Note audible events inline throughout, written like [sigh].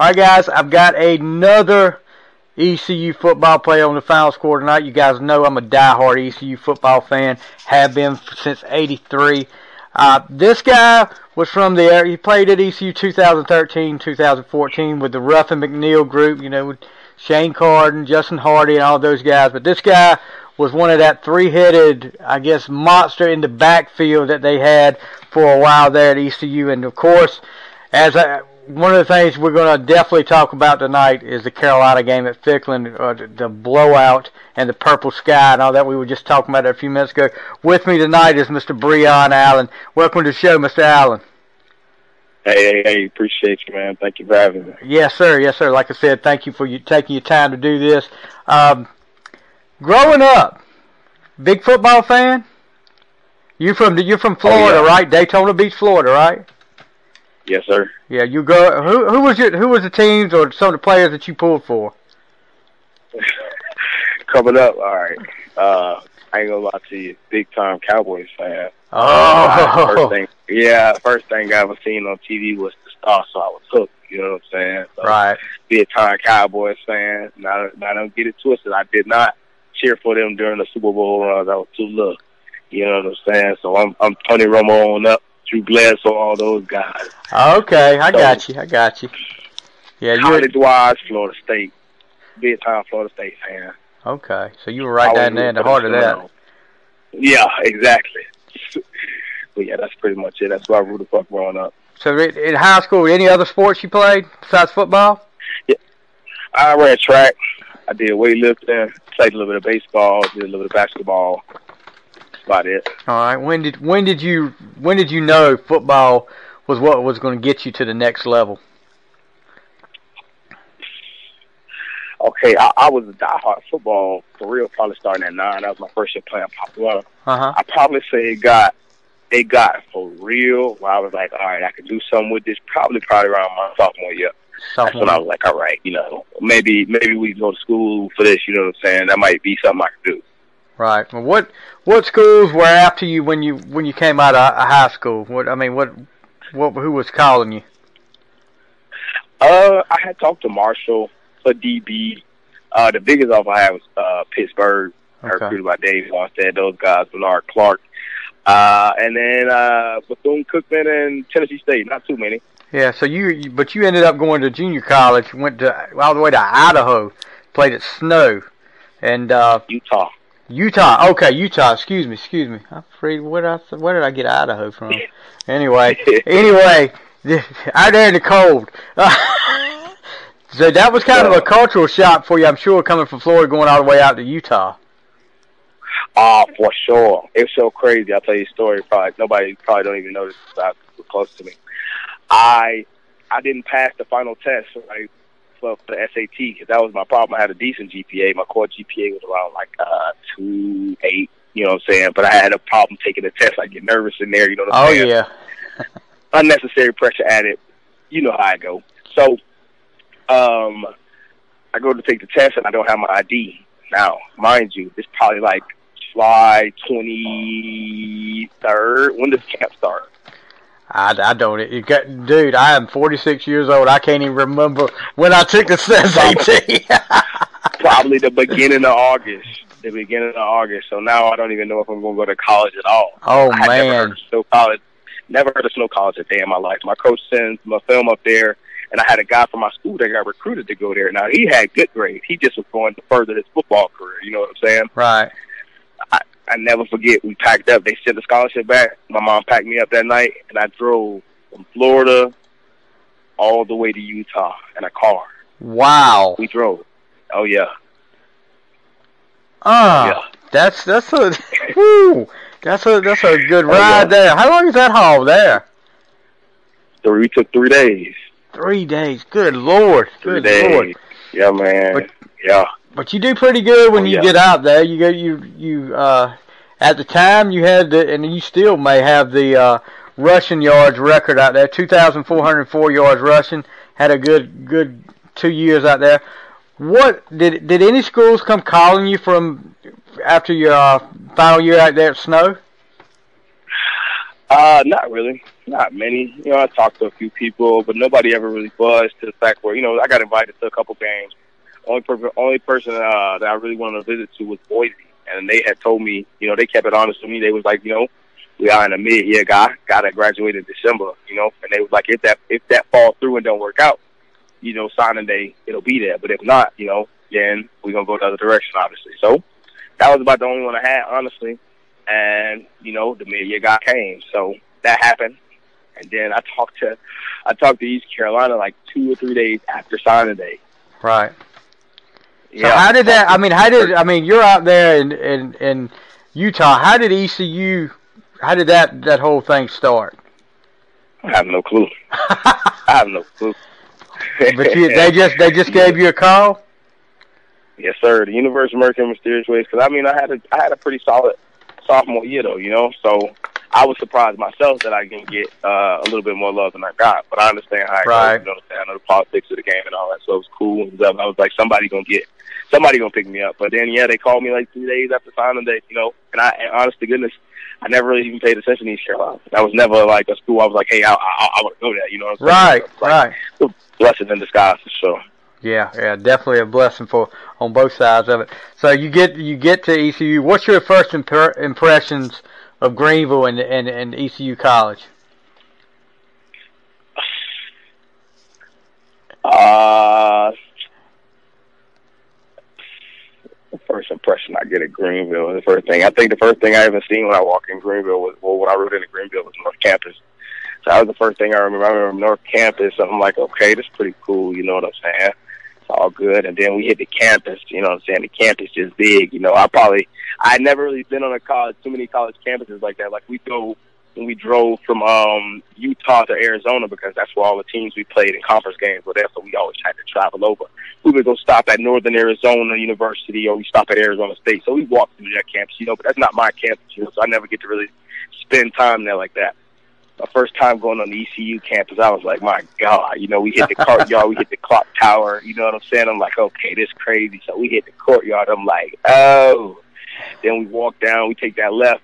All right, guys, I've got another ECU football player on the final score tonight. You guys know I'm a diehard ECU football fan, have been since '83. Uh, this guy was from the he played at ECU 2013, 2014 with the Ruffin McNeill group. You know, with Shane Carden, Justin Hardy, and all those guys. But this guy was one of that three-headed, I guess, monster in the backfield that they had for a while there at ECU. And of course, as I, one of the things we're going to definitely talk about tonight is the Carolina game at Ficklen, uh, the, the blowout and the purple sky and all that we were just talking about a few minutes ago. With me tonight is Mr. Breon Allen. Welcome to the show, Mr. Allen. Hey, hey, hey, appreciate you, man. Thank you for having me. Yes, sir. Yes, sir. Like I said, thank you for you taking your time to do this. Um, growing up, big football fan. You from you're from Florida, Oh, yeah. right? Daytona Beach, Florida, right? Yes, sir. Yeah. You go. Who who was your who was the teams or some of the players that you pulled for? [laughs] Coming up, all right. Uh, I ain't gonna lie to you, big time Cowboys fan. Oh, First thing, yeah, first thing I ever seen on TV was the Star, so I was hooked. You know what I'm saying? So, right. Big time Cowboys fan. Now, now don't get it twisted. I did not cheer for them during the Super Bowl runs. I was too little. You know what I'm saying? So I'm I'm Tony Romo on up, Drew Bledsoe, all those guys. Okay, I So- got you. I got you. Yeah, you College wise, Florida State. Big time Florida State fan. okay. So you were right down there in the heart of that. Yeah, exactly. [laughs] but yeah, that's pretty much it. That's why I rooted for growing up. So in in high school, any other sports you played besides football? Yeah, I ran track. I did weightlifting. Played a little bit of baseball. Did a little bit of basketball. About it. All right. When did when did you when did you know football was what was going to get you to the next level? Okay, I, I was a diehard football for real. Probably starting at nine. That was my first year playing popular. Uh huh. I probably say it got it got for real. Where I was like, all right, I can do something with this. Probably probably around my sophomore year. That's when I was like, all right, you know, maybe maybe we can go to school for this. You know what I'm saying? That might be something I can do. Right. Well, what what schools were after you when you when you came out of uh, high school? What I mean, what what who was calling you? Uh, I had talked to Marshall for DB. Uh, the biggest offer I had was uh, Pittsburgh, Okay. recruited by Dave Armstead. Those guys, Bernard Clark, uh, and then uh, Bethune Cookman and Tennessee State. Not too many. Yeah. So you, you but you ended up going to junior college. Went to all the way to Idaho. Played at Snow, and uh, Utah. Utah. Okay, Utah. Excuse me. Excuse me. I'm afraid where did I where did I get Idaho from? Anyway, [laughs] anyway, [laughs] out there in the cold. [laughs] so that was kind of a cultural shock for you, I'm sure, coming from Florida, going all the way out to Utah. Ah, for sure. It's so crazy. I'll tell you a story. Probably nobody probably don't even know this about close to me. I I didn't pass the final test right for, for the SAT because that was my problem. I had a decent GPA. My core GPA was around like uh two eight. You know what I'm saying? But I had a problem taking the test. I get nervous in there. You know what I'm Oh saying? Oh yeah. [laughs] unnecessary pressure added. You know how I go. So, um, I go to take the test and I don't have my ID. Now, mind you, it's probably like July twenty third. When does camp start? I, I don't. Got, dude, I am 46 years old. I can't even remember when I took the SAT. [laughs] Probably the beginning of August. The beginning of August. So now I don't even know if I'm going to go to college at all. oh I had never heard man. of Snow College. Never heard of Snow College a day in my life. My coach sends my film up there, and I had a guy from my school that got recruited to go there. Now he had good grades. He just was going to further his football career. You know what I'm saying? Right. I never forget. We packed up. They sent the scholarship back. My mom packed me up that night, and I drove from Florida all the way to Utah in a car. Wow. We drove. Oh yeah, Ah, yeah. that's that's a [laughs] whew, that's a that's a good Oh, yeah. ride there. How long is that haul there? Three we took three days. Three days. Good lord. Three Good days. lord. Yeah, man. But- yeah. But you do pretty good when Oh, you yeah. get out there. You go you you uh at the time you had the and you still may have the uh rushing yards record out there. Two thousand four hundred four yards rushing. Had a good good two years out there. What did did any schools come calling you from after your uh, final year out there at Snow? Uh, not really. not many. You know, I talked to a few people, but nobody ever really buzzed to the fact where you know I got invited to a couple games. Only per- only person uh, that I really wanted to visit to was Boise, and they had told me, you know, they kept it honest with me. They was like, you know, we are in a mid year guy, guy that graduated in December, you know, and they was like, if that if that falls through and don't work out, you know, signing day it'll be there. But if not, you know, then we're gonna go the other direction, obviously. So that was about the only one I had, honestly. And you know, the mid year guy came, so that happened. And then I talked to I talked to East Carolina like two or three days after signing day. Right. So yeah. how did that? I mean, how did I mean? You're out there in in in Utah. How did ECU? How did that that whole thing start? I have no clue. [laughs] I have no clue. but you, they just they just gave you a call. Yes, sir. The universe in mysterious ways. Because I mean, I had a I had a pretty solid sophomore year though, you know. So I was surprised myself that I didn't get uh, a little bit more love than I got. But I understand how it right. goes. You know, I know the politics of the game and all that. So it was cool. I was like, somebody gonna get somebody gonna pick me up. But then yeah, they called me like three days after signing day, you know. And I, and honest to goodness, I never really even paid attention to East Carolina. That was never like a school I was like, hey, I I, I want to go there. You know what I'm saying? Right, like, right. Blessing in disguise for sure. Yeah, yeah, definitely a blessing for on both sides of it. So you get you get to ECU. What's your first imp- impressions of Greenville and, and and ECU College? Uh, the first impression I get at Greenville the first thing. I think the first thing I ever seen when I walked in Greenville was well, when I rode into Greenville was North Campus. So that was the first thing I remember. I remember North Campus. And I'm like, okay, this is pretty cool. You know what I'm saying? It's all good. And then we hit the campus, you know what I'm saying? The campus is big, you know. I probably I never really been on a college too many college campuses like that. Like we go when we drove from um Utah to Arizona because that's where all the teams we played in conference games were there, so we always had to travel over. We would go stop at Northern Arizona University or we stop at Arizona State. So we walked through that campus, you know, but that's not my campus, you know, so I never get to really spend time there like that my first time going on the ECU campus, I was like, my God, you know, we hit the courtyard, we hit the clock tower, you know what I'm saying? I'm like, okay, this crazy. So we hit the courtyard. I'm like, oh. Then we walk down, we take that left.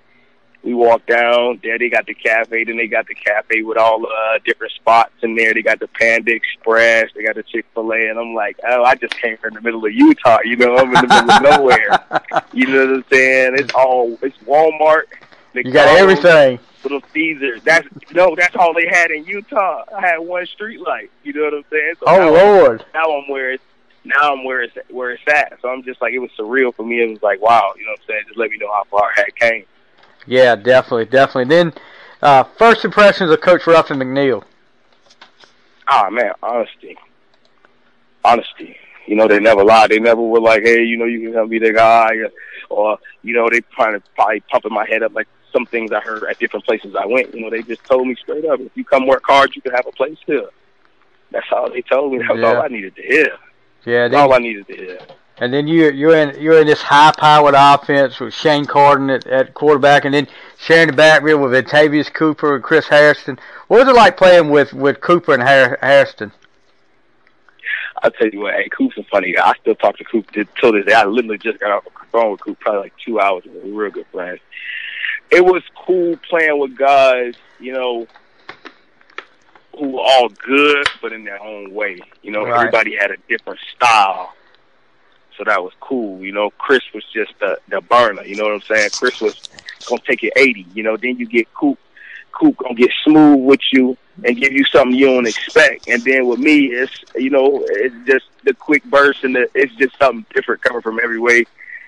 We walk down, there they got the cafe, then they got the cafe with all the uh, different spots in there. They got the Panda Express, they got the Chick fil A, and I'm like, oh, I just came from the middle of Utah, you know, I'm in the middle of [laughs] nowhere. You know what I'm saying? It's all, it's Walmart. You got everything Little Caesars. That's no, that's all they had in Utah. I had one street light. You know what I'm saying? So oh now Lord! I'm, now I'm where it's now I'm where it's where it's at. So I'm just like it was surreal for me. It was like wow, you know what I'm saying? Just let me know how far I had came. Yeah, definitely, definitely. Then uh, first impressions of Coach Ruffin McNeill. Ah man, honesty, honesty. You know, they never lied. They never were like, hey, you know, you can help be the guy, or you know, they to probably pumping my head up like some things I heard at different places I went. You know, they just told me straight up, if you come work hard, you can have a place here. That's all they told me. That's yeah. all I needed to hear. Yeah, that's all I needed to hear. And then you you're in you're in this high powered offense with Shane Carden at, at quarterback, and then sharing the backfield with Vintavious Cooper and Chris Hairston. What was it like playing with with Cooper and Har- Hairston? I'll tell you what, hey, Coop's a funny guy. I still talk to Coop till this day. I literally just got off the phone with Coop probably like two hours ago. We're real good friends it was cool playing with guys, you know, who were all good, but in their own way. You know, right. everybody had a different style. So that was cool. You know, Chris was just the the burner. You know what I'm saying? Chris was gonna take it 80. You know, then you get Coop. Coop gonna get smooth with you and give you something you don't expect. And then with me, it's you know, it's just the quick burst and the, it's just something different coming from every way.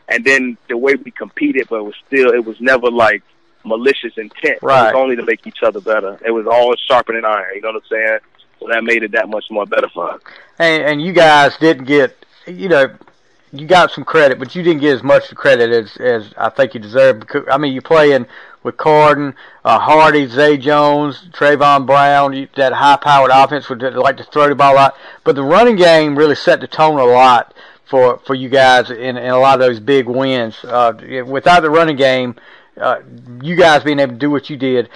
And then the way we competed, but it was still, it was never like malicious intent. Right. It was only to make each other better. It was all sharpening iron. You know what I'm saying? So that made it that much more better for us. And, and you guys didn't get, you know, you got some credit, but you didn't get as much credit as as I think you deserve. I mean, you're playing with Carden, uh, Hardy, Zay Jones, Trayvon Brown, you, that high-powered offense would like to throw the ball out. But the running game really set the tone a lot for for you guys in, in a lot of those big wins. Uh, without the running game, uh, you guys being able to do what you did.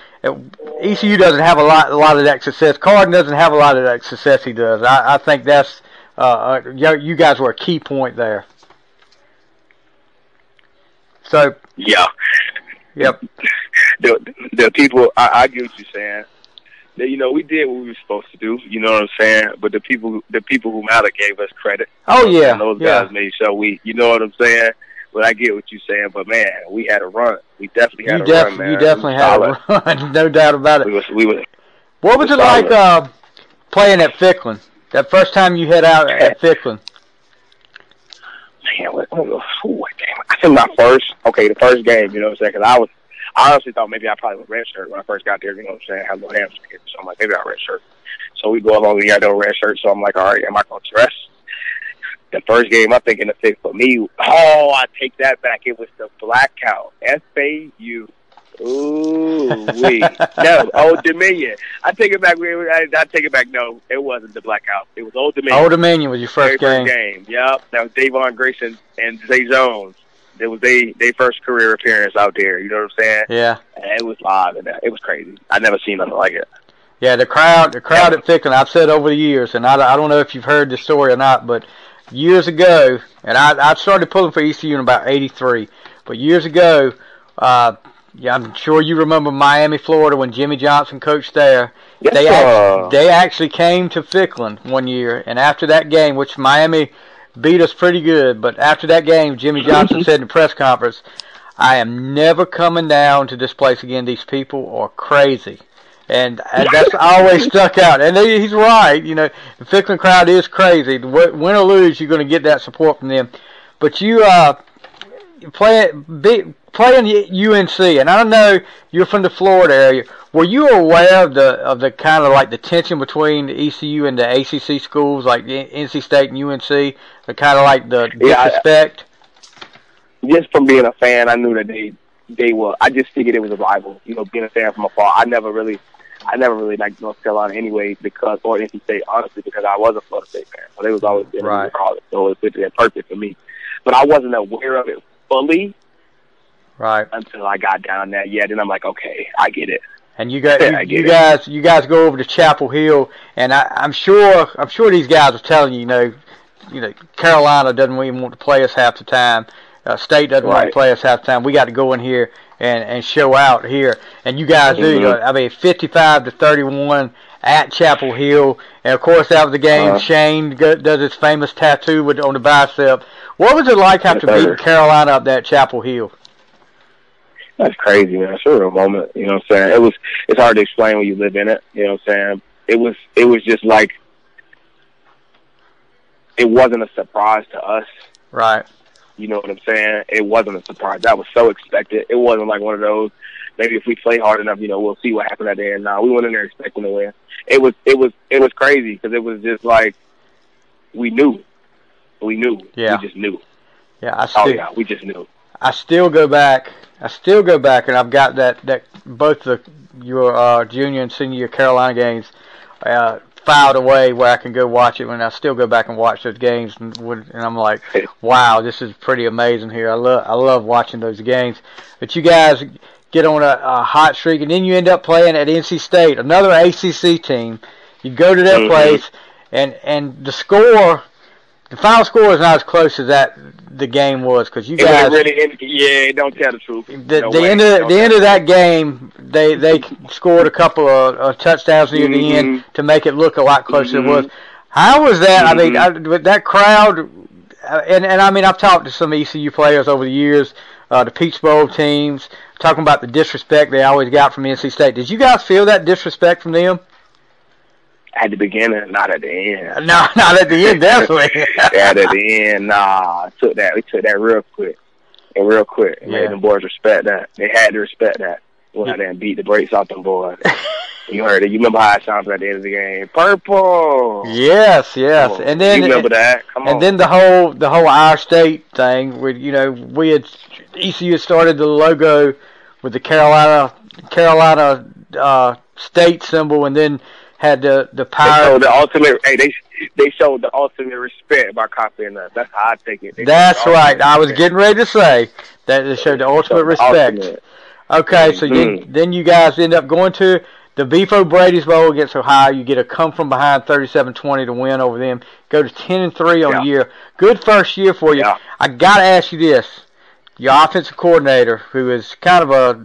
ECU doesn't have a lot, a lot of that success. Carden doesn't have a lot of that success he does. I, I think that's uh, uh you guys were a key point there. So yeah, yep. The the people, I, I get what you're saying. you know, we did what we were supposed to do. You know what I'm saying? But the people, the people who matter gave us credit. Oh yeah, and those yeah. guys made sure we. You know what I'm saying? But I get what you're saying. But man, we had a run. We definitely had You, a def- run, man. you definitely had solid. a [laughs] run, no doubt about We it. was, we was, What was it Solid. like uh, playing at Ficklen? That first time you hit out at Ficklen. man, what, what game? I think my first, okay, the first game, you know what I'm saying? Because I was, I honestly thought maybe I probably was red shirt when I first got there, you know what I'm saying? I had a little hamstring, so I'm like, maybe I'll red shirt. So we go along, we got no red shirt, so I'm like, all right, am I going to dress? The first game, I'm thinking the fit for me, oh, I take that back. It was the Blackout, F-A-U. Ooh, wee. no, Old Dominion. I take it back. I, I take it back. No, it wasn't the Blackout. It was Old Dominion. Old Dominion was your Very first game. game. Yep, that was Davon Grayson and Zay Jones. It was they they first career appearance out there. You know what I'm saying? Yeah, And it was live and that. It was crazy. I never seen nothing like it. yeah. The crowd, the crowd at Ficklen. I've said over the years, and I, I don't know if you've heard this story or not, but years ago, and I I started pulling for ECU in about '83, but years ago, uh, yeah, I'm sure you remember Miami, Florida, when Jimmy Johnson coached there. Yes, they sir. act- they actually came to Ficklen one year, and after that game, which Miami beat us pretty good, but after that game, Jimmy Johnson said in the press conference, "I am never coming down to this place again. These people are crazy." And uh, that's always stuck out, and he- he's right. You know, the Ficklen crowd is crazy. Win win or lose, you're going to get that support from them. But you, uh, play be, playing UNC, and I don't know you're from the Florida area. Were you aware of the of the kind of like the tension between the ECU and the ACC schools, like the NC State and UNC, the kind of like the Yeah, I- disrespect? Just from being a fan, I knew that they they were. I just figured it was a rival. You know, being a fan from afar, I never really. I never really liked North Carolina anyway because, or NC State, honestly, because I was a Florida State fan. So they was always been Right. regardless. So it was it perfect for me. But I wasn't aware of it fully Right. until I got down that yet, and I'm like, okay, I get it. And you [laughs] Yeah, you, you guys you guys go over to Chapel Hill, and I, I'm sure I'm sure these guys are telling you, you know, you know, Carolina doesn't even want to play us half the time. Uh, State doesn't want to play us half the time. We got to go in here and and show out here, and you guys do. Mhm. I mean, 55 to 31 at Chapel Hill, and of course after the game, Uh-huh. Shane go, does his famous tattoo with on the bicep. What was it like after beating Carolina up there at Chapel Hill? That's crazy, man. It's a real moment. You know what I'm saying? It was. It's hard to explain when you live in it. You know what I'm saying? It was. It was just like. It wasn't a surprise to us. Right. You know what I'm saying? It wasn't a surprise. That was so expected. It wasn't like one of those. Maybe if we play hard enough, you know, we'll see what happened that day. And nah, we went in there expecting to win. It was. It was. It was crazy because it was just like we knew. We knew. Yeah. We just knew. Yeah, I Oh still, yeah, we just knew. I still go back. I still go back, and I've got that that both the your uh, junior and senior Carolina games uh, filed away where I can go watch it. When I still go back and watch those games, and, when, and I'm like, wow, this is pretty amazing here. I love I love watching those games. But you guys get on a, a hot streak, and then you end up playing at NC State, another ACC team. You go to their Mhm. place, and and the score. The final score is not as close as that the game was because you It guys really. In, yeah, don't tell the truth. the, No the way. end of the end of that game, they they scored a couple of uh, touchdowns near the Mhm. end to make it look a lot closer than it was. Mhm. How was that? I mean, I, Mhm. with that crowd, uh, and and I mean, I've talked to some ECU players over the years, uh, the Peach Bowl teams, talking about the disrespect they always got from NC State. Did you guys feel that disrespect from them? At the beginning, not at the end. [laughs] No, not at the end, definitely. [laughs] at the end, nah. Took that. We took that real quick. And real quick. And Yeah. made them boys respect that. They had to respect that. Went out there and beat the brakes off them boys. [laughs] you heard it. You remember how it sounded at the end of the game. Purple. yes, yes, and then you remember that? Come on. And then the whole the whole our state thing, With you know we had ECU started the logo with the Carolina Carolina uh, state symbol, and then had the the they pirate. showed the ultimate. Hey, they they showed the ultimate respect by copying us. That's how I take it. They That's right. I was getting ready to say that they showed the ultimate respect. ultimate. Okay, so then, Mhm. then you guys end up going to the Beef 'O' Brady's Bowl against Ohio. You get a come from behind 37-20 to win over them. Go to 10 and 3 on Yeah. the year. Good first year for you. Yeah. I got to ask you this. Your offensive coordinator, who is kind of a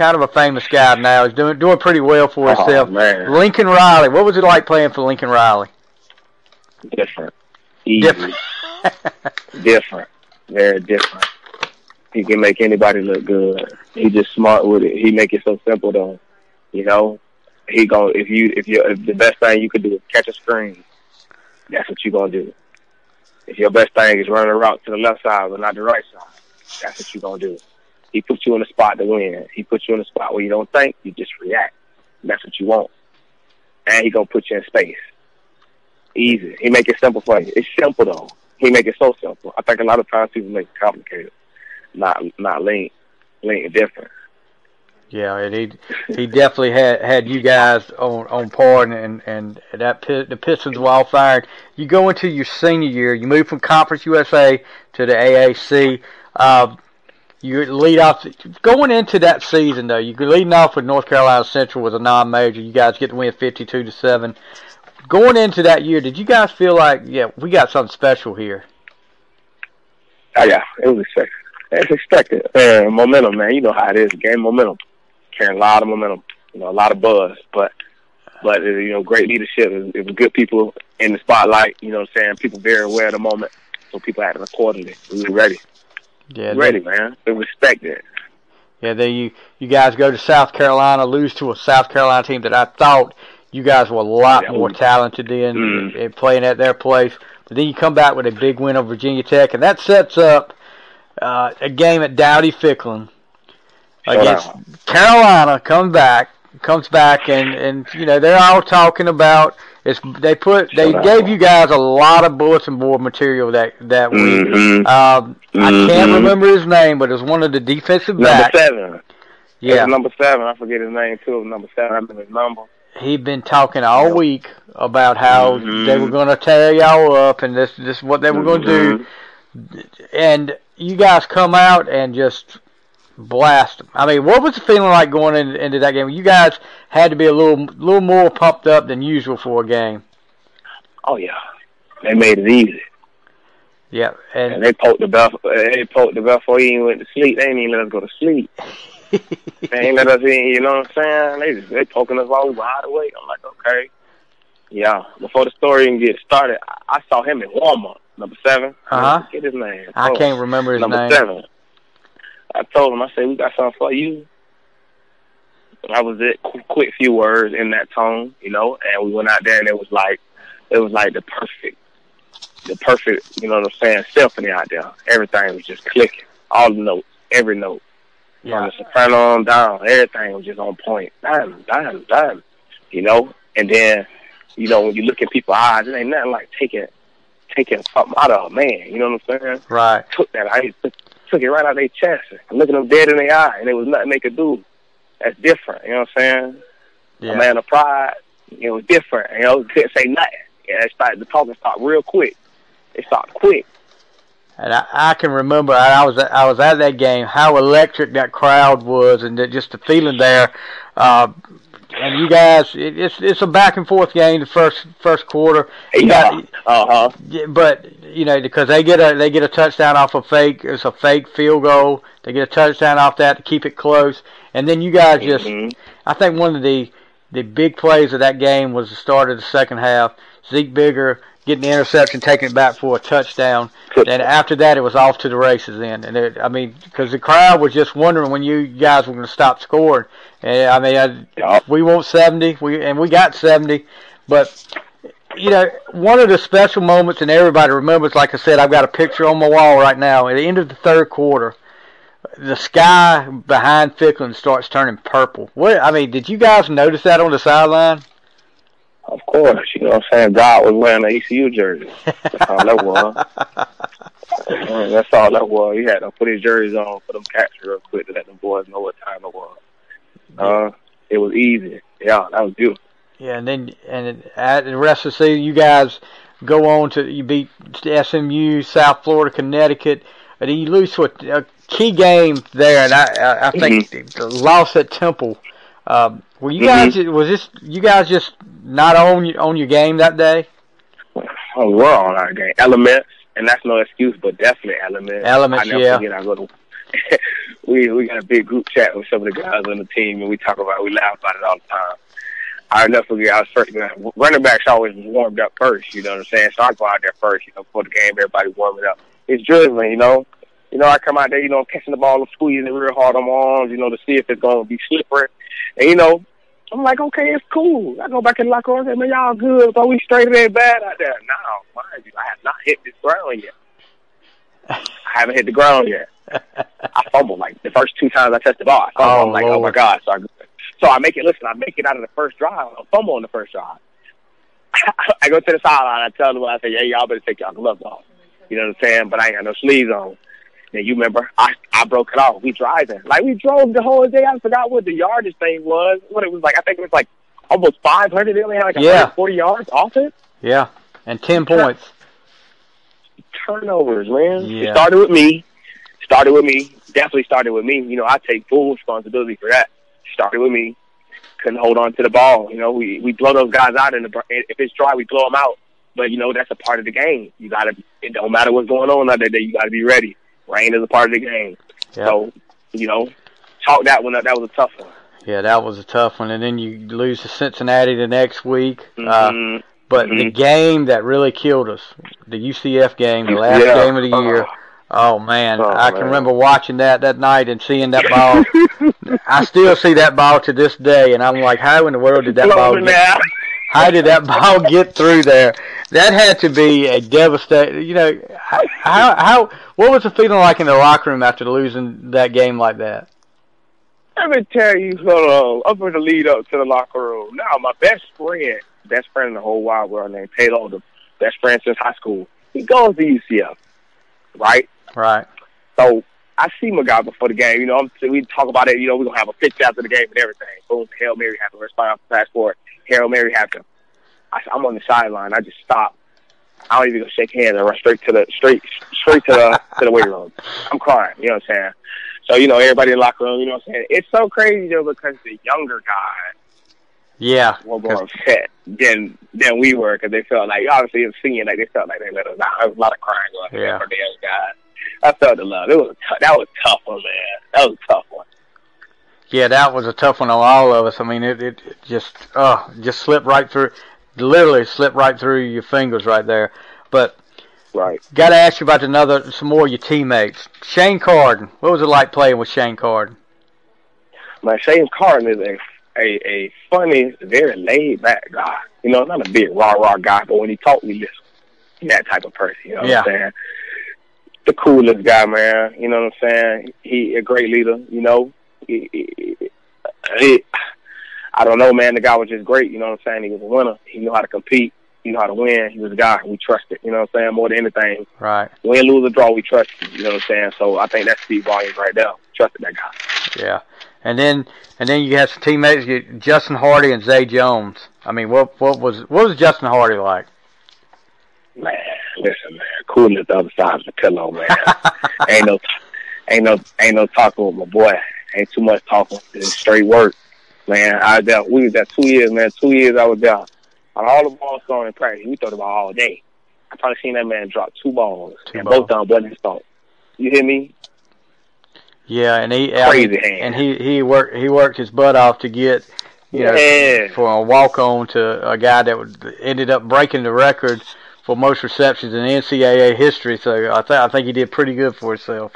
kind of a famous guy now. He's doing doing pretty well for Oh, himself. man. Lincoln Riley. What was it like playing for Lincoln Riley? Different. Easy. Different. [laughs] different. Very different. He can make anybody look good. He just smart with it. He make it so simple though. You know, he go if you if you if the best thing you could do is catch a screen. That's what you gonna do. If your best thing is running a route to the left side but not the right side, that's what you gonna do. He puts you in a spot to win. He puts you in a spot where you don't think, you just react. That's what you want. And he gonna put you in space. Easy. He make it simple for you. It's simple though. He make it so simple. I think a lot of times people make it complicated. Not not link. Link different. Yeah, and he he definitely had had you guys on on par, and and, and that the Pistons were all fired. You go into your senior year, you move from Conference USA to the AAC. Uh, you lead off going into that season though. You're leading off with North Carolina Central with a non-major. You guys get to win 52 to seven. Going into that year, did you guys feel like, yeah, we got something special here? Oh yeah, it was expected. It's expected. Uh, momentum, man. You know how it is. Game momentum. Carrying a lot of momentum. You know, a lot of buzz. But but you know, great leadership. It was, it was good people in the spotlight. You know what I'm saying? People very aware of the moment. So people acted accordingly. We were ready. Yeah, ready, man. We respected. Yeah, then you you guys go to South Carolina, lose to a South Carolina team that I thought you guys were a lot Yeah, more we- talented in, Mm. playing at their place. But then you come back with a big win over Virginia Tech, and that sets up uh, a game at Dowdy Ficklen against. Carolina. Come back, comes back, and and you know they're all talking about. It's, they put they gave you guys a lot of bulletin board material that that week. Mhm. Um, I can't Mhm. remember his name, but it was one of the defensive Number backs. seven. Yeah, number seven. I forget his name too. Number seven. I his number. he'd been talking all week about how Mhm. they were going to tear y'all up and this this is what they were going to do. Mhm. And you guys come out and just blast them. I mean, what was the feeling like going in, into that game? You guys had to be a little little more pumped up than usual for a game. Oh yeah. They made it easy. Yeah, And and they poked the bell. They poked the bell before he even went to sleep. They didn't even let us go to sleep. [laughs] They ain't let us in. You know what I'm saying? They just they poking us all wide awake. I'm like, okay. Yeah. Before the story even get started, I, I saw him in warm up. Number seven. Uh-huh. Get his name. I Oh, can't remember his Number name. seven. I told him. I said, we got something for you. And I was it. Qu- quick few words in that tone, you know. And we went out there, and it was like, it was like the perfect, the perfect, you know what I'm saying, symphony out there. Everything was just clicking. All the notes, every note. From Yeah, the soprano on down, everything was just on point. Damn, damn, damn. You know? And then, you know, when you look in people's eyes, it ain't nothing like taking taking something out of a man. You know what I'm saying? right. Took that I took, took it right out of their chest looking them dead in their eye and there was nothing they could do. That's different, you know what I'm saying? Yeah. A man of pride, it was different. You know, couldn't say nothing. Yeah, it started the talking stopped real quick. It stopped quick. And I, I can remember I was I was at that game how electric that crowd was and just the feeling there. Uh, and you guys, it, it's it's a back and forth game the first first quarter. You Yeah. Uh huh. but you know because they get a they get a touchdown off a fake it's a fake field goal. They get a touchdown off that to keep it close, and then you guys just Mhm. I think one of the the big plays of that game was the start of the second half. Zeek Bigger getting the interception, taking it back for a touchdown. And after that, it was off to the races. Then, and it, I mean, because the crowd was just wondering when you guys were going to stop scoring. And I mean, I, we want seventy, we and we got seventy, but you know, one of the special moments, and everybody remembers. Like I said, I've got a picture on my wall right now. At the end of the third quarter, the sky behind Ficklen starts turning purple. What? I mean, did you guys notice that on the sideline? Of course, you know what I'm saying? God was wearing an ECU jersey. That's all that was. [laughs] [laughs] That's all that was. He had to put his jerseys on for them cats real quick to let the boys know what time it was. Uh, it was easy. Yeah, that was beautiful. Yeah, and then and at the rest of the season, you guys go on to you beat SMU, South Florida, Connecticut, and then you lose to a, a key game there, and I I, I think the loss at Temple. Um, were you guys was this you guys just not on your- on your game that day? Oh, we're on our game. Elements, and that's no excuse, but definitely elements. Elements, I never yeah. forget. I go to [laughs] we we got a big group chat with some of the guys on the team, and we talk about, we laugh about it all the time. I never forget. I was first. You know, running backs always warmed up first. You know what I'm saying? So I go out there first. You know, before the game, everybody warming up. It's drizzling. You know. You know, I come out there. You know, catching the ball and squeezing it real hard on my arms. You know, to see if it's gonna be slippery. And you know, I'm like, okay, it's cool. I go back in the locker room and say, man, y'all good. Are we straight ain't bad out there? No, mind you, I have not hit this ground yet. I haven't hit the ground yet. I fumbled like the first two times I touched the ball. I fumbled. Oh, I'm like, Lord. oh my god! So I, so I make it. Listen, I make it out of the first drive. I fumble on the first drive. [laughs] I go to the sideline. I tell them, I say, yeah, y'all better take y'all gloves off. You know what I'm saying? But I ain't got no sleeves on. And you remember, I I broke it off. We driving like we drove the whole day. I forgot what the yardage thing was. What it was like. I think it was like almost 500. They only had like Yeah. 140 yards offense. Yeah, and ten points. turnovers, man. Yeah. It started with me. Started with me. Definitely started with me. You know, I take full responsibility for that. Started with me. Couldn't hold on to the ball. You know, we we blow those guys out in the if it's dry, we blow them out. But you know, that's a part of the game. You gotta. It don't matter what's going on that day. You gotta be ready. Rain is a part of the game. Yeah. So, you know, chalk that one up. That was a tough one. Yeah, that was a tough one. And then you lose to Cincinnati the next week. Uh, Mhm. but the Mhm. game that really killed us, the UCF game, the last Yeah. game of the year. Oh man, Oh, I can man. remember watching that that night and seeing that ball. [laughs] I still see that ball to this day, and I'm like, how in the world did that ball? Get, how did that [laughs] ball get through there? That had to be a devastating. You know, how how what was the feeling like in the locker room after losing that game like that? Let me tell you, hold on. Up in the lead up to the locker room. Now, my best friend, best friend in the whole wide world named Taylor, the best friend since high school, he goes to UCF, right? Right. So I see my guy before the game. You know, I'm, we talk about it. You know, we're going to have a picture after the game and everything. Boom, Hail Mary happened. Respond off the passport. Hail Mary happened. I, I'm on the sideline. I just stop. I don't even go shake hands. I run straight to the straight straight to the to the weight room. I'm crying. You know what I'm saying? So you know, everybody in the locker room. You know what I'm saying? It's so crazy though because the younger guys Yeah. were more upset than than we were because they felt like obviously in senior like they felt like they let us down. There was a lot of crying going on Yeah. for the young guys. I felt the love. It was a t- that was a tough one, man. That was a tough one. Yeah, that was a tough one on all of us. I mean, it, it, it just, oh, just slipped right through, literally slipped right through your fingers right there. But Right. got to ask you about another, some more of your teammates. Shane Carden, what was it like playing with Shane Carden? Man, Shane Carden is a a, a funny, very laid back guy. You know, not a big rah rah guy, but when he talk, we listen. That type of person. You know Yeah. what I'm saying? The coolest guy, man. You know what I'm saying? He a great leader. You know, he, he, he, I don't know, man. The guy was just great. You know what I'm saying? He was a winner. He knew how to compete. He knew how to win. He was a guy we trusted. You know what I'm saying? More than anything, Right. win, lose, or draw, we trusted. You know what I'm saying? So I think that's Steve volumes right there. Trusted that guy. Yeah. And then, and then you had some teammates, you, Justin Hardy and Zay Jones. I mean, what, what was, what was Justin Hardy like? Man, listen, man, cool as the other side of the pillow, man. [laughs] ain't no, ain't no, ain't no talking with my boy. Ain't too much talking. It's straight work, man. I there. We was there two years, man. Two years I was there. On all the balls thrown in practice, we throw the ball all day. I probably seen that man drop two balls, Two and balls. both of them wasn't his fault. You hear me? Yeah, and he, I Crazy hand. and he, he worked, he worked his butt off to get, you know, Yeah. for a walk on to a guy that would, ended up breaking the record for most receptions in NCAA history. So I, th- I think he did pretty good for himself.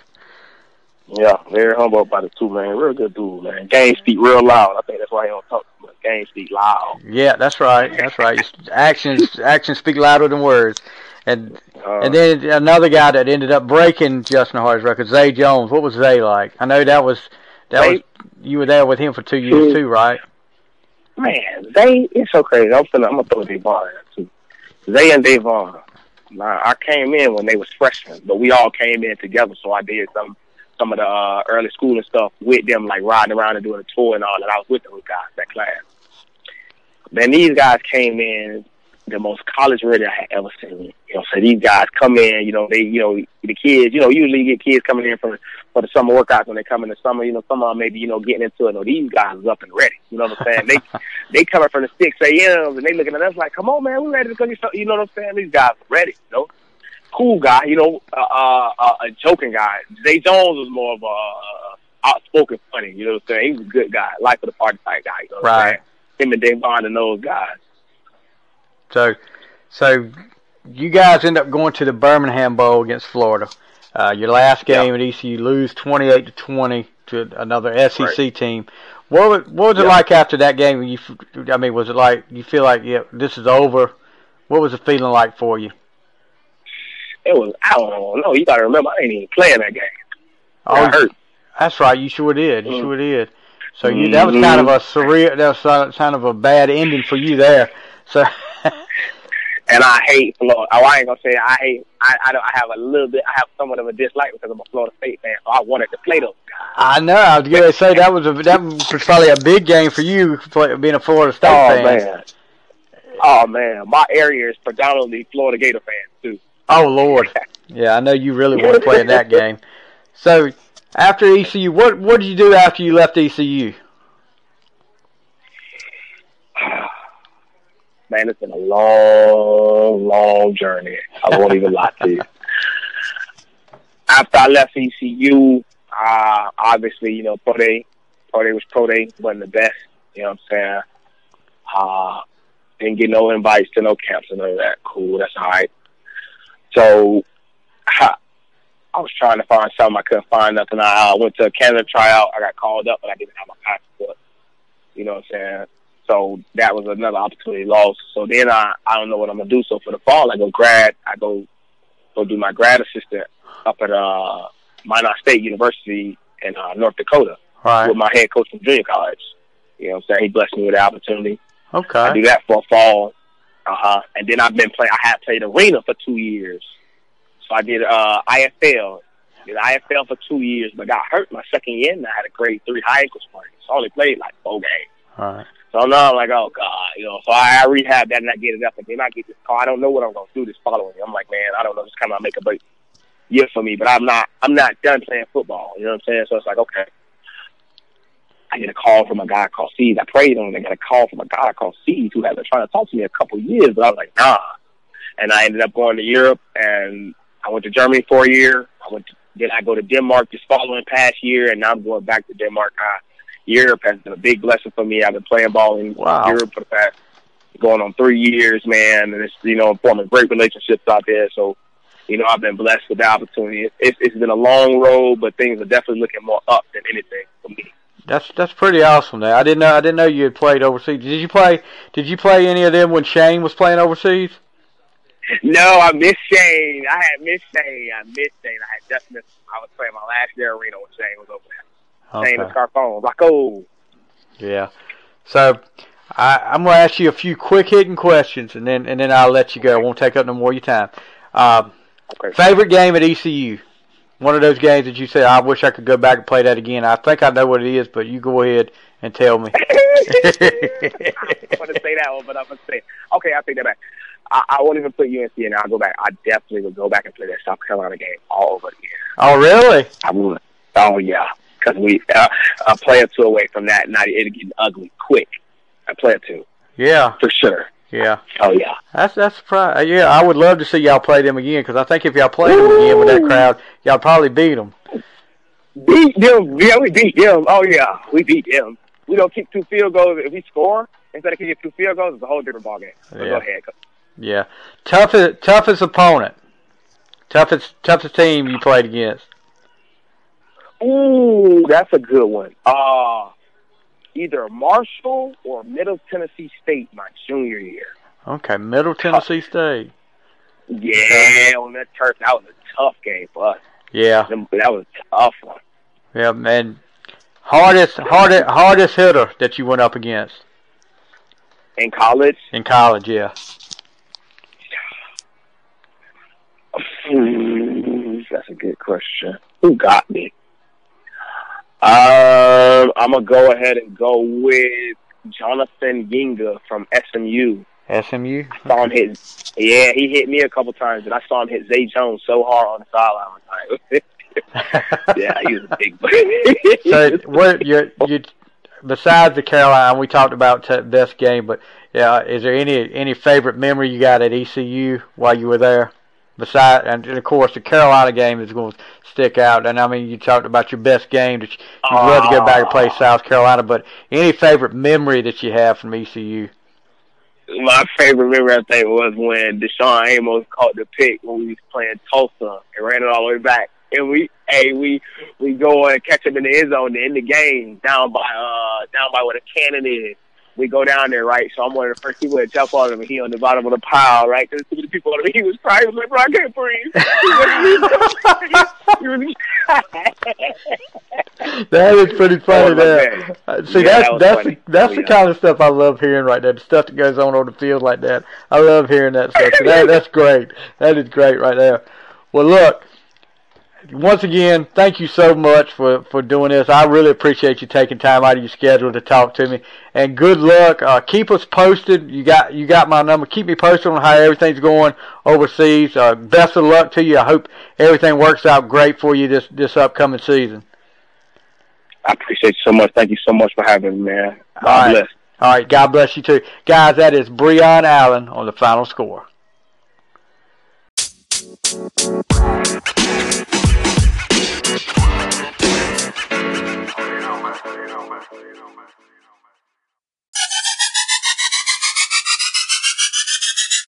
Yeah, very humble about it too, man. Real good dude, man. Game speak real loud. I think that's why he don't talk too much. Game speak loud. Yeah, that's right. That's right. actions [laughs] actions speak louder than words. And Uh, and then another guy that ended up breaking Justin Hardy's record, Zay Jones. What was Zay like? I know that was that Zay- was you were there with him for two years too, right? Man, they it's so crazy. I'm finna, I'm gonna throw Davon in too. They and Davon. Now, I came in when they was freshmen, but we all came in together. So I did some some of the uh, early school and stuff with them, like riding around and doing a tour and all that. I was with those guys that class. Then these guys came in the most college ready I had ever seen. You know, so these guys come in, you know, they, you know, the kids, you know, usually you get kids coming in from for the summer workouts when they come in the summer. You know, some of them maybe you know getting into it. No, these guys is up and ready. You know what I'm saying? They [laughs] they coming from the six a.m. and they looking at us like, come on, man, we ready to go. get some-" You know what I'm saying? These guys are ready. You know. Cool guy, you know, uh, uh, a joking guy. Zay Jones was more of a uh, outspoken, funny. You know what I'm saying? He was a good guy, life of the party type guy. You know what I'm Right. saying? Him and Davon and those guys. So, so you guys end up going to the Birmingham Bowl against Florida. Uh, your last game at ECU, lose twenty-eight to twenty to another SEC Right. team. What was, what was it like after that game? You, I mean, was it like you feel like yeah, this is over? What was the feeling like for you? It was I don't know. You got to remember, I ain't even playing that game. Oh, I hurt. That's right. You sure did. You Mm. sure did. So you that was kind of a surreal. That was kind of a bad ending for you there. So [laughs] And I hate Florida. Oh, I ain't gonna say I hate. I I, don't, I have a little bit. I have somewhat of a dislike because I'm a Florida State fan. So I wanted to play those guys. I know. I was to say that was a that was probably a big game for you being a Florida State Oh fan. man. Oh man, my area is predominantly Florida Gator fans. Oh Lord. Yeah, I know you really want to play in that game. So after ECU, what what did you do after you left ECU? [sighs] Man, it's been a long, long journey. I won't even lie to you. After I left ECU, uh, obviously, you know, pro day, pro day was pro day, wasn't the best. You know what I'm saying? Uh, didn't get no invites to no camps and none of that. Cool, that's all right. So, I was trying to find something. I couldn't find nothing. I uh, went to a Canada tryout. I got called up, but I didn't have my passport. You know what I'm saying? So that was another opportunity lost. So then I I don't know what I'm gonna do. So for the fall, I go grad. I go go do my grad assistant up at uh Minot State University in uh, North Dakota Right. with my head coach from junior college. You know what I'm saying? He blessed me with the opportunity. Okay. I do that for a fall. Uh huh. And then I've been playing. I had played arena for two years. So I did uh IFL. Did IFL for two years, but got hurt my second year, and I had a grade three high ankle sprain. So I only played like four games. Right. So now I'm like, oh god, you know. So I, I rehab that and I get it up, and then I get this call. I don't know what I'm gonna do this following. year. I'm like, man, I don't know. It's kind of make a break year for me, but I'm not. I'm not done playing football. You know what I'm saying? So it's like, okay. I get a call from a guy called Steve. I prayed on him. I got a call from a guy called Steve who had been trying to talk to me a couple of years, but I was like, nah. And I ended up going to Europe, and I went to Germany for a year. I went to, then I go to Denmark this following past year, and now I'm going back to Denmark. Uh, Europe has been a big blessing for me. I've been playing ball in Wow. Europe for the past going on three years, man, and it's you know forming great relationships out there. So, you know, I've been blessed with the opportunity. It's, it's been a long road, but things are definitely looking more up than anything for me. That's that's pretty awesome. There, I didn't know I didn't know you had played overseas. Did you play? Did you play any of them when Shane was playing overseas? No, I miss Shane. I had missed Shane. I missed Shane. I had just missed. I was playing my last year arena when Shane was over there. Shane and Scarfone. Like, oh, Yeah. So I, I'm going to ask you a few quick hitting questions, and then and then I'll let you go. I won't take up no more of your time. Um, okay. favorite game at ECU? One of those games that you say, I wish I could go back and play that again. I think I know what it is, but you go ahead and tell me. I want to say that one, but I'm gonna say okay. I'll take that back. I, I won't even put UNC in. I'll go back. I definitely would go back and play that South Carolina game all over again. oh, really? I would. Oh yeah, because we uh, a play or two away from that, and it getting ugly quick. A play or two Yeah, for sure. Yeah. Oh yeah. That's that's surprising. Yeah, I would love to see y'all play them again because I think if y'all played them again with that crowd, y'all probably beat them. Beat them. Yeah, we beat them. Oh yeah, we beat them. We don't kick two field goals. If we score instead of kicking two field goals, it's a whole different ballgame. So Yeah. go ahead. Yeah, toughest toughest opponent, toughest toughest team you played against. Ooh, that's a good one. Uh either Marshall or Middle Tennessee State my junior year. Okay, Middle Tennessee State. Yeah, on that turf, that was a tough game for us. Yeah, That was a tough one. yeah, man. Hardest hardest hardest hitter that you went up against In college, in college. Yeah. That's a good question. Who got me? Um, I'm gonna go ahead and go with Jonathan Yinga from SMU. SMU. I Saw him hit. Yeah, he hit me a couple times, and I saw him hit Zay Jones so hard on the sideline one time. [laughs] yeah, he was a big boy. [laughs] so what you you besides the Carolina we talked about t- best game, but yeah, is there any any favorite memory you got at ECU while you were there? Beside and of course the Carolina game is going to stick out. And I mean, you talked about your best game that you, would uh, love to go back and play South Carolina. But any favorite memory that you have from ECU? My favorite memory, I think, was when DaShaun Amos caught the pick when we was playing Tulsa and ran it all the way back. And we, hey, we we go and catch him in the end zone to end the game down by uh down by where the cannon is we go down there, right? So I'm one of the first people to jump on him, and he on the bottom of the pile, right? There's too many people on him. He was crying. He was like, bro, I can't breathe. [laughs] [laughs] that is pretty funny. There, uh, see, yeah, that's that that's the, that's oh, the kind of stuff I love hearing right there. The stuff that goes on on the field like that. I love hearing that stuff. So [laughs] that, that's great. That is great right there. Well, look once again, thank you so much for, for doing this. I really appreciate you taking time out of your schedule to talk to me. And good luck. Uh, keep us posted. You got you got my number. Keep me posted on how everything's going overseas. Uh, best of luck to you. I hope everything works out great for you this this upcoming season. I appreciate you so much. Thank you so much for having me, man. God All right. bless. All right. God bless you too, guys. That is Breon Allen on the final score.